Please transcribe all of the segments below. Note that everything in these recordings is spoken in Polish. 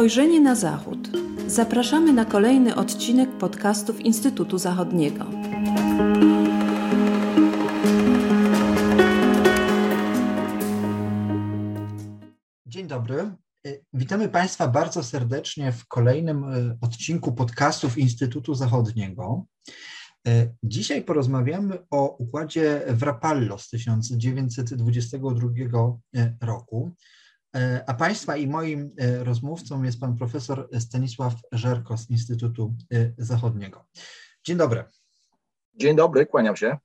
Spojrzenie na Zachód. Zapraszamy na kolejny odcinek podcastów Instytutu Zachodniego. Dzień dobry. Witamy Państwa bardzo serdecznie w kolejnym e, odcinku podcastów Instytutu Zachodniego. E, dzisiaj porozmawiamy o układzie w Rapallo z 1922 e, roku. E, a Państwa i moim rozmówcą jest pan profesor Stanisław Żerko z Instytutu Zachodniego. Dzień dobry. Dzień dobry, kłaniam się.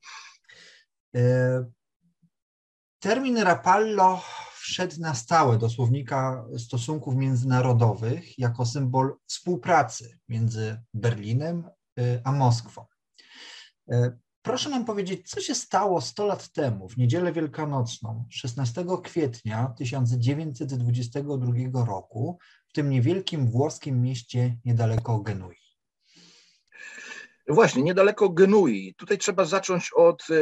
Termin Rapallo wszedł na stałe do słownika stosunków międzynarodowych jako symbol współpracy między Berlinem a Moskwą. Proszę nam powiedzieć, co się stało 100 lat temu, w niedzielę wielkanocną, 16 kwietnia 1922 roku, w tym niewielkim włoskim mieście niedaleko Genui? Właśnie, niedaleko Genui. Tutaj trzeba zacząć od e,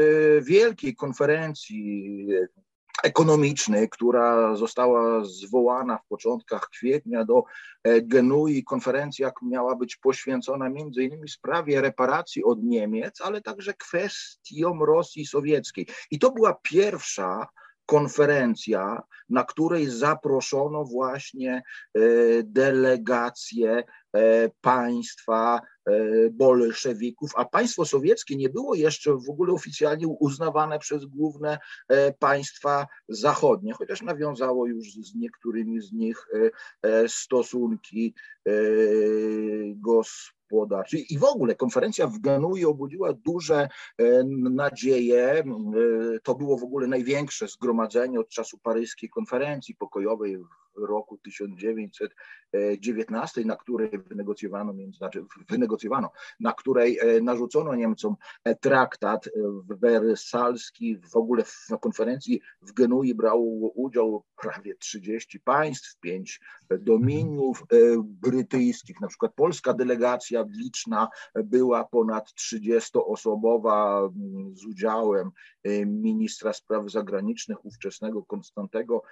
wielkiej konferencji ekonomicznej, która została zwołana w początkach kwietnia do e, Genui. Konferencja miała być poświęcona między innymi sprawie reparacji od Niemiec, ale także kwestiom Rosji Sowieckiej. I to była pierwsza konferencja, na której zaproszono właśnie e, delegacje e, państwa bolszewików, a państwo sowieckie nie było jeszcze w ogóle oficjalnie uznawane przez główne e, państwa zachodnie, chociaż nawiązało już z niektórymi z nich e, stosunki gospodarcze. I w ogóle konferencja w Genui obudziła duże nadzieje. To było w ogóle największe zgromadzenie od czasu paryskiej konferencji pokojowej roku 1919, na której wynegocjowano, znaczy wynegocjowano, na której e, narzucono Niemcom e, traktat e, wersalski. W ogóle na konferencji w Genui brało udział prawie 30 państw, 5 dominiów brytyjskich. Na przykład polska delegacja liczna była ponad 30-osobowa z udziałem ministra spraw zagranicznych ówczesnego Konstantego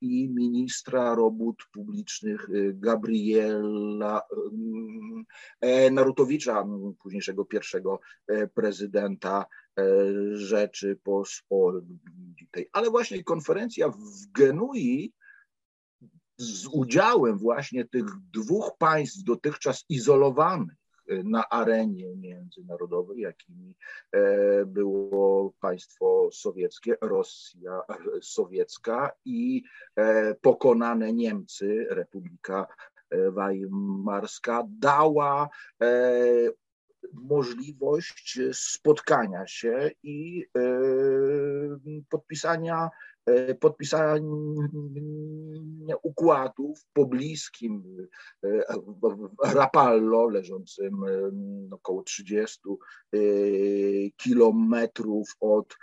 I ministra robót publicznych y, Gabriela y, y, Narutowicza, późniejszego pierwszego prezydenta Rzeczypospolitej. Ale właśnie konferencja w Genui z udziałem właśnie tych dwóch państw dotychczas izolowanych, na arenie międzynarodowej, jakimi e, było państwo sowieckie, Rosja sowiecka i e, pokonane Niemcy, Republika e, Weimarska, dała możliwość spotkania się i podpisania E, podpisania układów pobliskim e, Rapallo, leżącym e, około 30 kilometrów od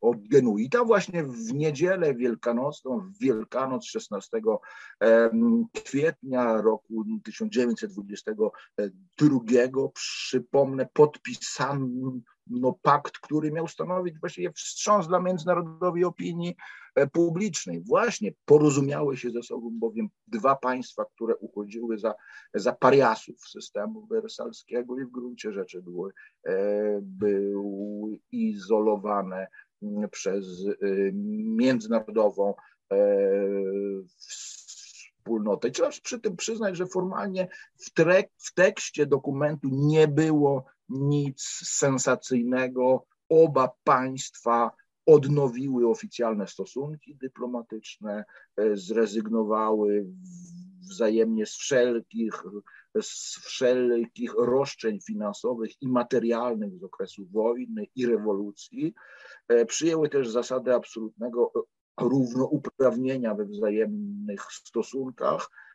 od Genui. Tam właśnie w niedzielę wielkanocną, w Wielkanoc 16 kwietnia roku 1922, przypomnę, podpisano no, pakt, który miał stanowić właściwie wstrząs dla międzynarodowej opinii e, publicznej. Właśnie porozumiały się ze sobą bowiem dwa państwa, które uchodziły za, za pariasów systemu wersalskiego i w gruncie rzeczy były, e, były izolowane mm, przez e, międzynarodową wspólnotę. Trzeba przy tym przyznać, że formalnie w, trek, w tekście dokumentu nie było nic sensacyjnego. Oba państwa odnowiły oficjalne stosunki dyplomatyczne, e, zrezygnowały wzajemnie z wszelkich, z wszelkich roszczeń finansowych i materialnych z okresu wojny i rewolucji. E, przyjęły też zasady absolutnego równouprawnienia we wzajemnych stosunkach E,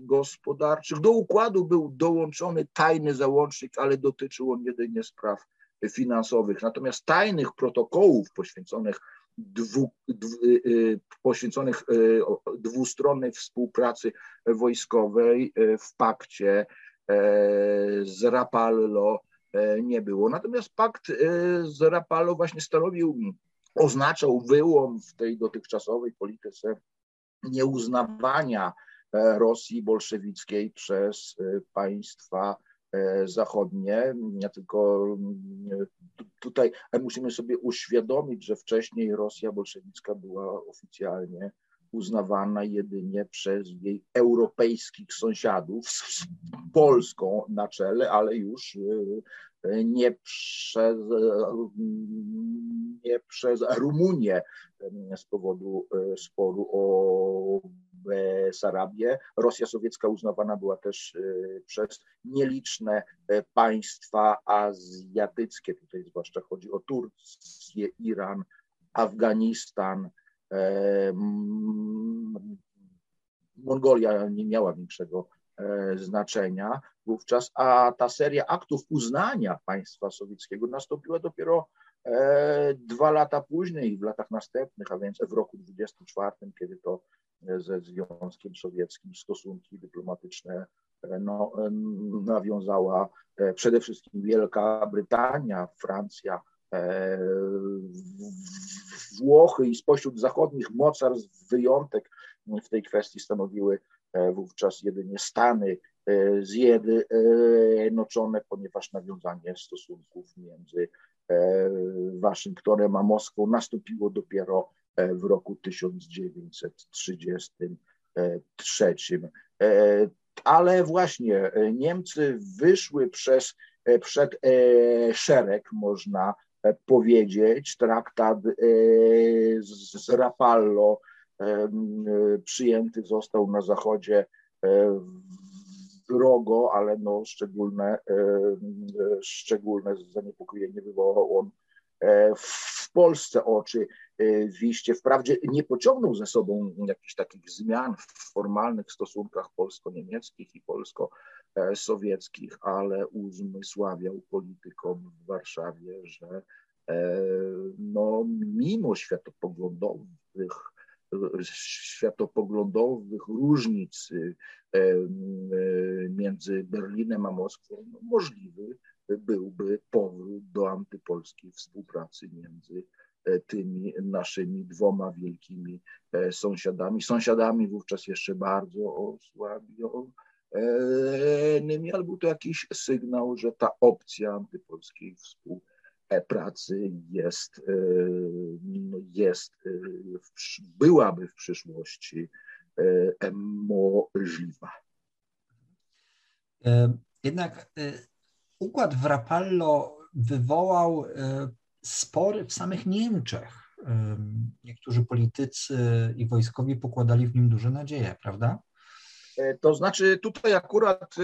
gospodarczych. Do układu był dołączony tajny załącznik, ale dotyczył on jedynie spraw finansowych. Natomiast tajnych protokołów poświęconych, dwu, dwu, y, y, poświęconych dwustronnej współpracy wojskowej w pakcie e, z Rapallo e, nie było. Natomiast pakt z Rapallo właśnie stanowił oznaczał wyłom w tej dotychczasowej polityce nieuznawania Rosji bolszewickiej przez państwa zachodnie. Nie tylko tutaj musimy sobie uświadomić, że wcześniej Rosja bolszewicka była oficjalnie uznawana jedynie przez jej europejskich sąsiadów, z Polską na czele, ale już e, nie przez, nie przez Rumunię e, z powodu e, sporu o Besarabię. Rosja sowiecka uznawana była też przez nieliczne państwa azjatyckie, tutaj zwłaszcza chodzi o Turcję, Iran, Afganistan, Mongolia nie miała większego znaczenia wówczas, a ta seria aktów uznania państwa sowieckiego nastąpiła dopiero dwa lata później, w latach następnych, a więc w roku 24, kiedy to ze Związkiem Sowieckim stosunki dyplomatyczne e, no, nawiązała przede wszystkim Wielka Brytania, Francja, Włochy i spośród zachodnich mocarstw wyjątek w tej kwestii stanowiły e, wówczas jedynie Stany e, Zjednoczone, ponieważ nawiązanie stosunków między e, Waszyngtonem a Moskwą nastąpiło dopiero w roku 1933. Ale właśnie Niemcy wyszły przez, przed szereg, można powiedzieć. Traktat e, z Rapallo e, przyjęty został na Zachodzie e, wrogo, ale no szczególne, szczególne zaniepokojenie wywołał on w Polsce oczywiście. Wprawdzie nie pociągnął ze sobą jakichś takich zmian w formalnych stosunkach polsko-niemieckich i polsko-sowieckich, ale uzmysławiał politykom w Warszawie, że no, mimo światopoglądowych światopoglądowych różnic między Berlinem a Moskwą, no, możliwy byłby powrót do antypolskiej współpracy między e, tymi naszymi dwoma wielkimi e, sąsiadami, sąsiadami wówczas jeszcze bardzo osłabionymi, ale był to jakiś sygnał, że ta opcja antypolskiej współpracy jest, e, no jest byłaby w przyszłości możliwa. Jednak układ w Rapallo wywołał e, spory w samych Niemczech. E, niektórzy politycy i wojskowi pokładali w nim duże nadzieje, prawda? E, to znaczy, tutaj akurat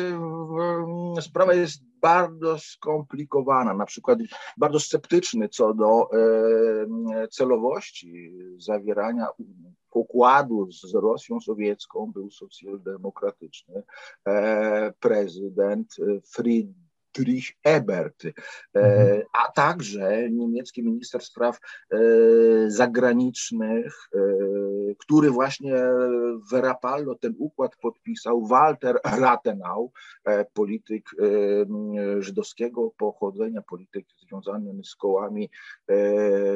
sprawa jest bardzo skomplikowana. Na przykład bardzo sceptyczny co do celowości zawierania pokładu z Rosją sowiecką był socjaldemokratyczny prezydent Fried Friedrich Ebert, e, mhm. a także niemiecki minister spraw e, zagranicznych, e, który właśnie w Rapallo ten układ podpisał, Walter Rathenau, polityk żydowskiego pochodzenia, polityk związany z kołami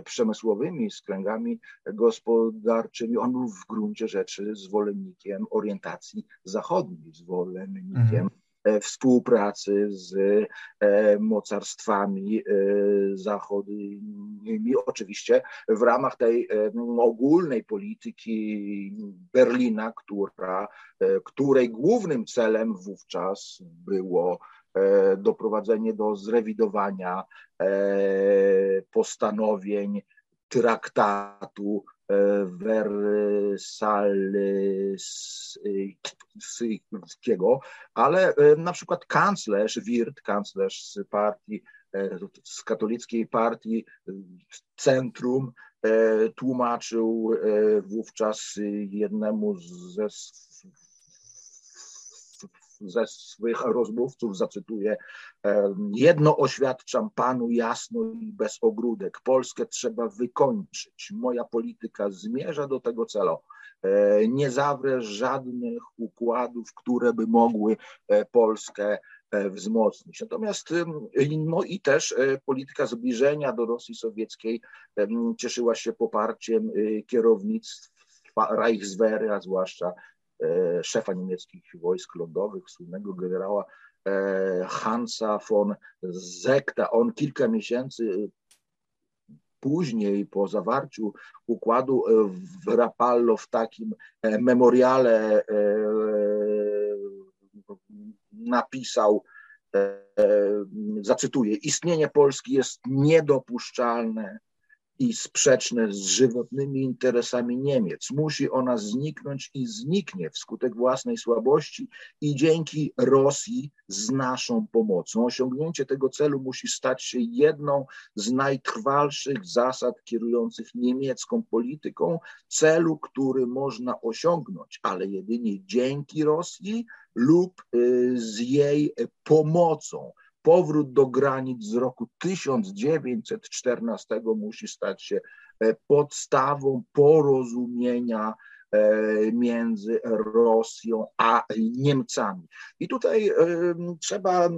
przemysłowymi, z kręgami gospodarczymi. On był w gruncie rzeczy zwolennikiem orientacji zachodniej, zwolennikiem mhm współpracy z e, mocarstwami e, zachodnimi, oczywiście w ramach tej ogólnej polityki Berlina, która, której głównym celem wówczas było doprowadzenie do zrewidowania postanowień traktatu wersalskiego, ale e, na przykład kanclerz Wirt, kanclerz z partii, e, z katolickiej partii Centrum, e, tłumaczył wówczas jednemu ze ze swych rozmówców, zacytuję, jedno oświadczam panu jasno i bez ogródek, Polskę trzeba wykończyć, moja polityka zmierza do tego celu. E, nie zawrę żadnych układów, które by mogły e, Polskę wzmocnić. Natomiast no i też polityka zbliżenia do Rosji Sowieckiej cieszyła się poparciem kierownictwa Reichswehry, a zwłaszcza szefa niemieckich wojsk lądowych, słynnego generała Hansa von Zekta. On kilka miesięcy później, po zawarciu układu w Rapallo, w takim memoriale napisał, zacytuję, istnienie Polski jest niedopuszczalne i sprzeczne z żywotnymi interesami Niemiec. Musi ona zniknąć i zniknie wskutek własnej słabości i dzięki Rosji z naszą pomocą. Osiągnięcie tego celu musi stać się jedną z najtrwalszych zasad kierujących niemiecką polityką, celu, który można osiągnąć, ale jedynie dzięki Rosji lub y, z jej pomocą powrót do granic z roku 1914 musi stać się e, podstawą porozumienia e, między Rosją a Niemcami. I tutaj e, trzeba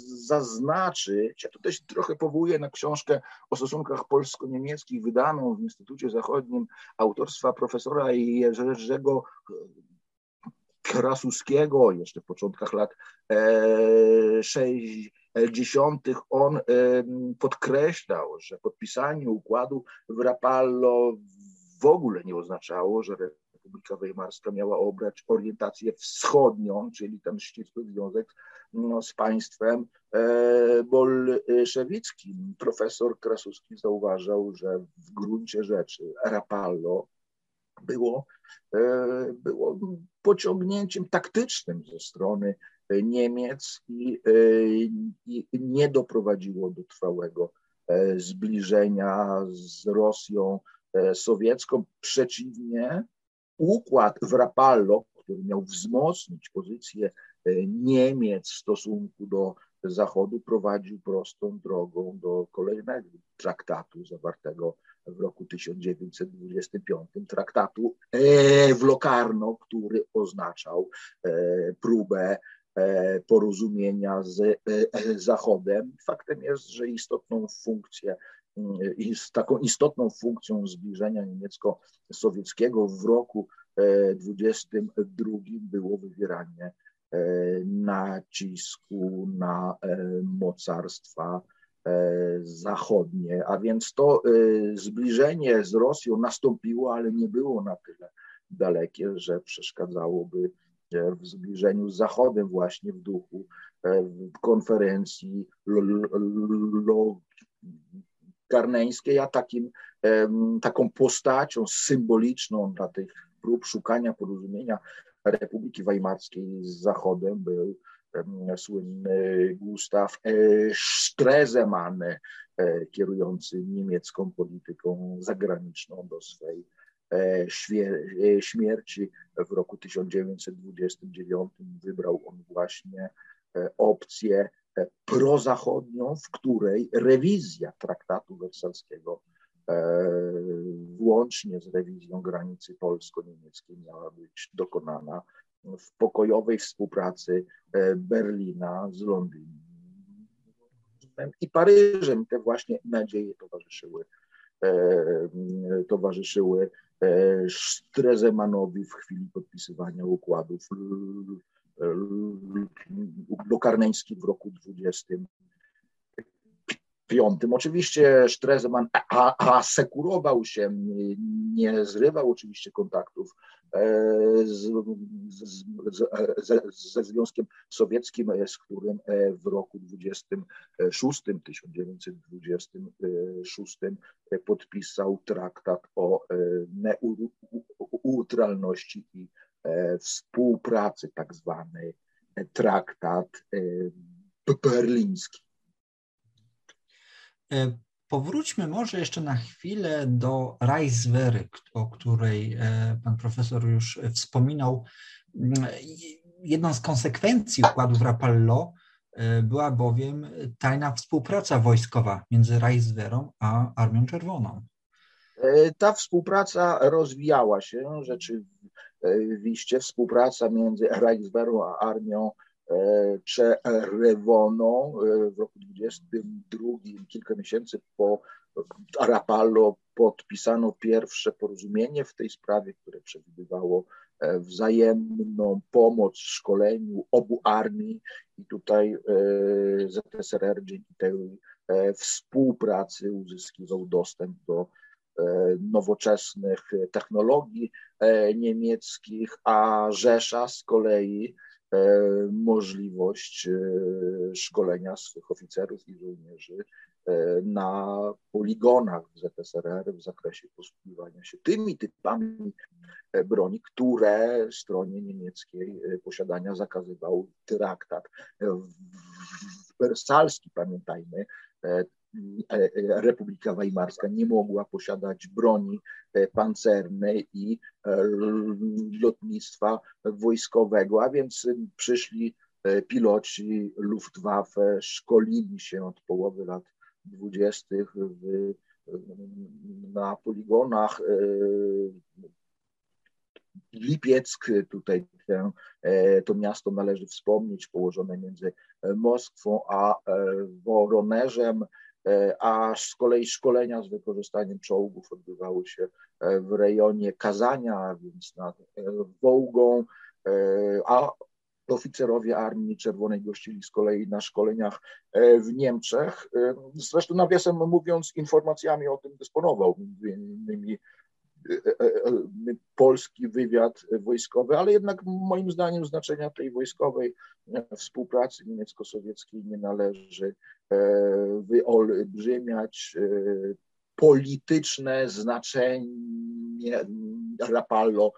zaznaczyć, ja tutaj się trochę powołuję na książkę o stosunkach polsko-niemieckich wydaną w Instytucie Zachodnim autorstwa profesora Jerzego Krasuskiego, jeszcze w początkach lat 60. on podkreślał, że podpisanie układu w Rapallo w ogóle nie oznaczało, że Republika Weimarska miała obrać orientację wschodnią, czyli ten ścisły związek no, z państwem e, bolszewickim. Profesor Krasuski zauważał, że w gruncie rzeczy Rapallo było, e, było pociągnięciem taktycznym ze strony Niemiec i, e, i nie doprowadziło do trwałego e, zbliżenia z Rosją sowiecką. Przeciwnie, układ w Rapallo, który miał wzmocnić pozycję Niemiec w stosunku do Zachodu, prowadził prostą drogą do kolejnego traktatu zawartego w roku 1925 traktatu w Locarno, który oznaczał e, próbę e, porozumienia z e, Zachodem. Faktem jest, że istotną funkcję, taką istotną funkcją zbliżenia niemiecko-sowieckiego w roku 22 było wywieranie nacisku na mocarstwa E, zachodnie, a więc to e, zbliżenie z Rosją nastąpiło, ale nie było na tyle dalekie, że przeszkadzałoby e, w zbliżeniu z Zachodem właśnie w duchu konferencji karneńskiej, a takim, taką postacią symboliczną dla tych prób szukania porozumienia Republiki Weimarskiej z Zachodem był słynny Gustav e, Stresemann, e, kierujący niemiecką polityką zagraniczną do swej e, śmierci. W roku 1929 wybrał on właśnie opcję prozachodnią, w której rewizja traktatu wersalskiego włącznie z rewizją granicy polsko-niemieckiej miała być dokonana w pokojowej współpracy e, Berlina z Londynem i Paryżem. Te właśnie nadzieje towarzyszyły, e, towarzyszyły e, Strezemanowi w chwili podpisywania układów lokarneńskich w roku 20 piątym. Oczywiście Stresemann asekurował się, nie zrywał oczywiście kontaktów e, z, z, z, ze Związkiem Sowieckim, e, z którym e, w roku 26, 1926 podpisał traktat o neutralności i współpracy, tak zwany traktat berliński. E, powróćmy może jeszcze na chwilę do Reichswehry, o której e, pan profesor już wspominał. Mm, jedną z konsekwencji układu w Rapallo e, była bowiem tajna współpraca wojskowa między Reichswehrą a Armią Czerwoną. Ta współpraca rozwijała się rzeczywiście. Współpraca między Reichswehrą a Armią Czerewoną w roku 22, kilka miesięcy po Rapallo podpisano pierwsze porozumienie w tej sprawie, które przewidywało e, wzajemną pomoc w szkoleniu obu armii i tutaj e, ZSRR dzięki tej e, współpracy uzyskiwał dostęp do nowoczesnych technologii niemieckich, a Rzesza z kolei możliwość szkolenia swych oficerów i żołnierzy E, na poligonach w ZSRR w zakresie posługiwania się tymi typami e, broni, które stronie niemieckiej e, posiadania zakazywał traktat. Wersalski, pamiętajmy, Republika Weimarska nie mogła posiadać broni pancernej i lotnictwa wojskowego, a więc przyszli piloci Luftwaffe, szkolili się od połowy lat dwudziestych na poligonach e, Lipieck, tutaj tę, e, to miasto należy wspomnieć, położone między Moskwą a e, Woroneżem, a z kolei szkolenia z wykorzystaniem czołgów odbywały się w rejonie Kazania, więc nad Wołgą, a oficerowie Armii Czerwonej gościli z kolei na szkoleniach e, w Niemczech. E, zresztą nawiasem mówiąc, informacjami o tym dysponował między innymi e, polski wywiad wojskowy, ale jednak moim zdaniem znaczenia tej wojskowej współpracy niemiecko-sowieckiej nie należy wyolbrzymiać. Polityczne znaczenie Rapallo,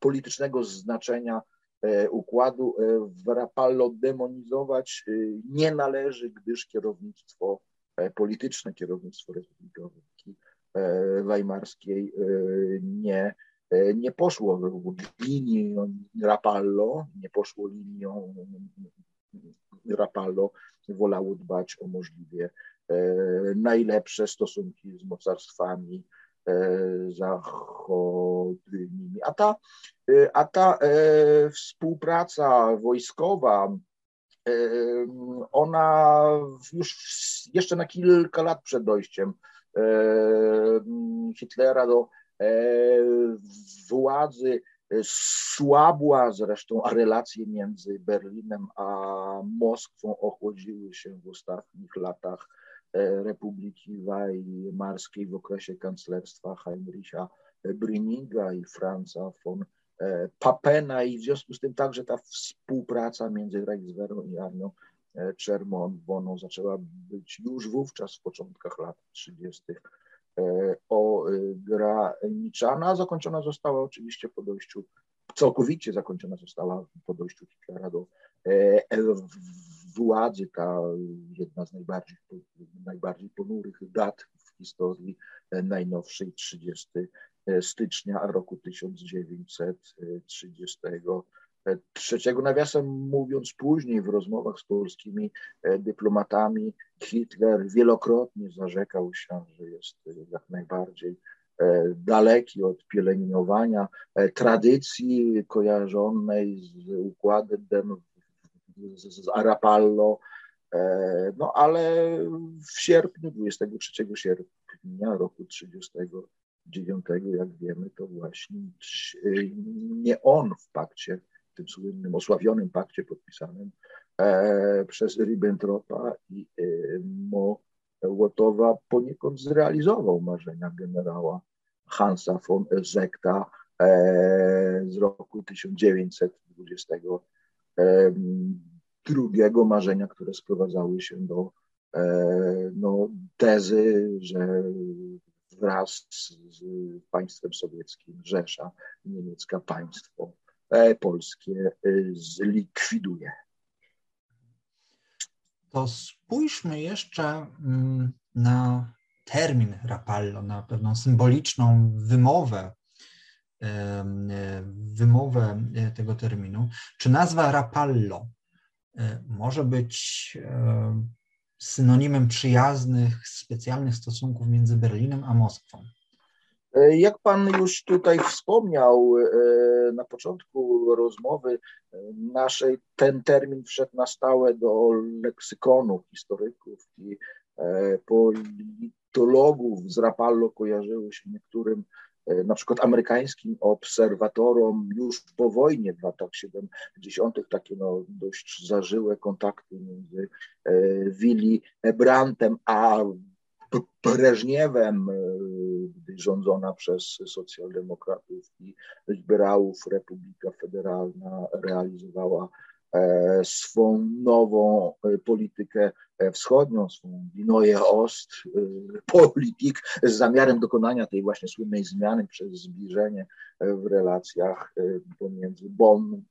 politycznego znaczenia E, układu e, w Rapallo demonizować e, nie należy, gdyż kierownictwo polityczne, kierownictwo Republiki Weimarskiej nie, nie poszło linią Rapallo, nie poszło linią Rapallo, wolało dbać o możliwie najlepsze stosunki z mocarstwami zachodnimi. A ta, a ta e, współpraca wojskowa, e, ona już jeszcze na kilka lat przed dojściem e, Hitlera do władzy słabła zresztą, a relacje między Berlinem a Moskwą ochłodziły się w ostatnich latach E, Republiki Weimarskiej w okresie kanclerstwa Heinricha Brüninga i Franza von e, Papena. I w związku z tym także ta współpraca między Reichswehrą i armią e, czerwoną zaczęła być już wówczas w początkach lat 30. ograniczana. Zakończona została oczywiście po dojściu, całkowicie zakończona została po dojściu Hitlera do władzy, ta jedna z najbardziej, najbardziej ponurych dat w historii najnowszej, 30 stycznia roku 1933. Nawiasem mówiąc, później w rozmowach z polskimi dyplomatami Hitler wielokrotnie zarzekał się, że jest jak najbardziej daleki od pielęgnowania tradycji kojarzonej z układem z, z Arapallo, e, no ale w sierpniu, 23 sierpnia roku 39, jak wiemy, to właśnie nie on w pakcie, tym słynnym, osławionym pakcie podpisanym e, przez Ribbentropa i e, Mołotowa poniekąd zrealizował marzenia generała Hansa von Zekta z roku 1920 drugiego marzenia, które sprowadzały się do e, no, tezy, że wraz z państwem sowieckim Rzesza niemiecka państwo e, polskie e, zlikwiduje. To spójrzmy jeszcze mm, na termin Rapallo, na pewną symboliczną wymowę wymowę e, tego terminu, czy nazwa rapallo e, może być synonimem przyjaznych, specjalnych stosunków między Berlinem a Moskwą? E, jak Pan już tutaj wspomniał e, na początku rozmowy e, naszej, ten termin wszedł na stałe do leksykonu historyków i politologów. Z Rapallo kojarzyły się niektórym na przykład amerykańskim obserwatorom już po wojnie w latach 70. takie no, dość zażyłe kontakty między Willy Brandtem a Breżniewem, gdy rządzona przez socjaldemokratów i liberałów Republika Federalna realizowała e, swą nową e, politykę e, wschodnią, swą Winoje Ost polityk z zamiarem dokonania tej właśnie słynnej zmiany przez zbliżenie w relacjach pomiędzy Bonn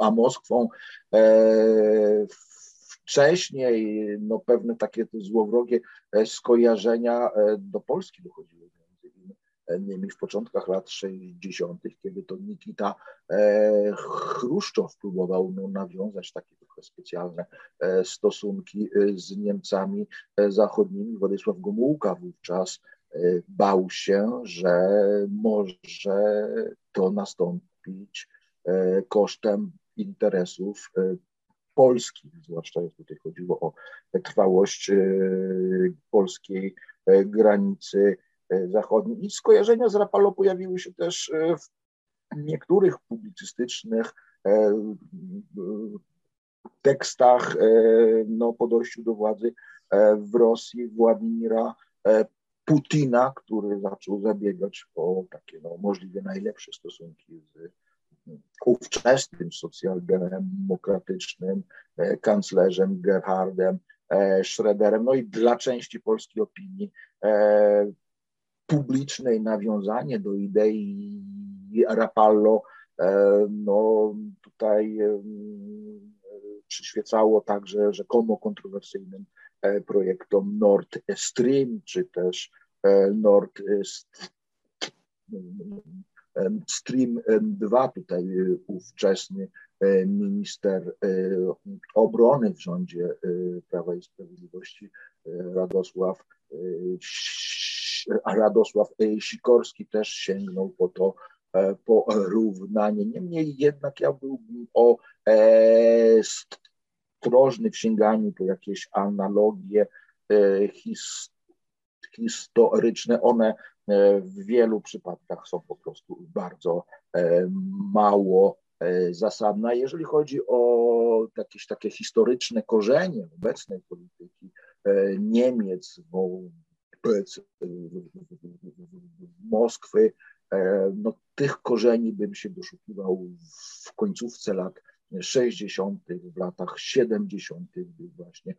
a Moskwą wcześniej no, pewne takie złowrogie e, skojarzenia e, do Polski dochodziły między innymi w początkach lat 60., kiedy to Nikita e, Chruszczow próbował no, nawiązać takie trochę specjalne stosunki z Niemcami zachodnimi. Władysław Gomułka wówczas bał się, że może to nastąpić kosztem interesów polskich, zwłaszcza jak tutaj chodziło o trwałość e, polskiej e, granicy e, zachodniej. I skojarzenia z Rapallo pojawiły się też w niektórych publicystycznych tekstach no, po dojściu do władzy w Rosji Władimira Putina, który zaczął zabiegać o takie no, możliwie najlepsze stosunki z ówczesnym socjaldemokratycznym e, kanclerzem Gerhardem e, Schröderem. No i dla części polskiej opinii e, publicznej nawiązanie do idei Rapallo no tutaj przyświecało także rzekomo kontrowersyjnym projektom Nord Stream, czy też Nord Stream 2, tutaj y, ówczesny y, minister y, obrony w rządzie Prawa i Sprawiedliwości Radosław Radosław Sikorski też sięgnął po to porównanie. Niemniej jednak ja byłbym o e, ostrożny w sięganiu po jakieś analogie historyczne. One E, w wielu przypadkach są po prostu bardzo e, mało e, zasadne. Jeżeli chodzi o jakieś takie historyczne korzenie obecnej polityki Niemiec wobec Moskwy, no, tych korzeni bym się doszukiwał w końcówce lat 60., w latach 70., gdy właśnie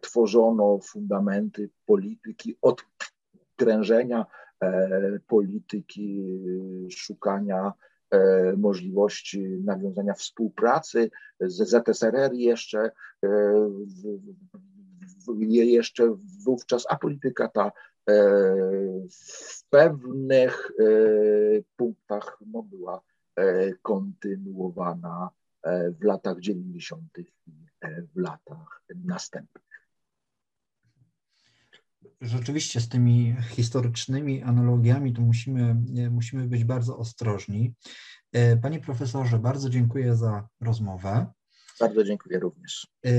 tworzono fundamenty polityki odkrężenia E, polityki szukania e, możliwości nawiązania współpracy z ZSRR jeszcze, e, jeszcze wówczas, a polityka ta w pewnych punktach no, była kontynuowana w latach 90. i w latach następnych rzeczywiście z tymi historycznymi analogiami to musimy, musimy być bardzo ostrożni. E, panie profesorze, bardzo dziękuję za rozmowę. Bardzo dziękuję również. E,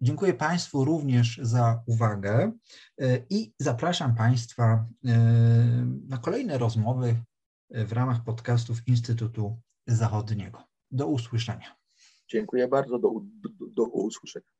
dziękuję Państwu również za uwagę e, i zapraszam Państwa na kolejne rozmowy w ramach podcastów Instytutu Zachodniego. Do usłyszenia. Dziękuję bardzo. Do, do, do usłyszenia.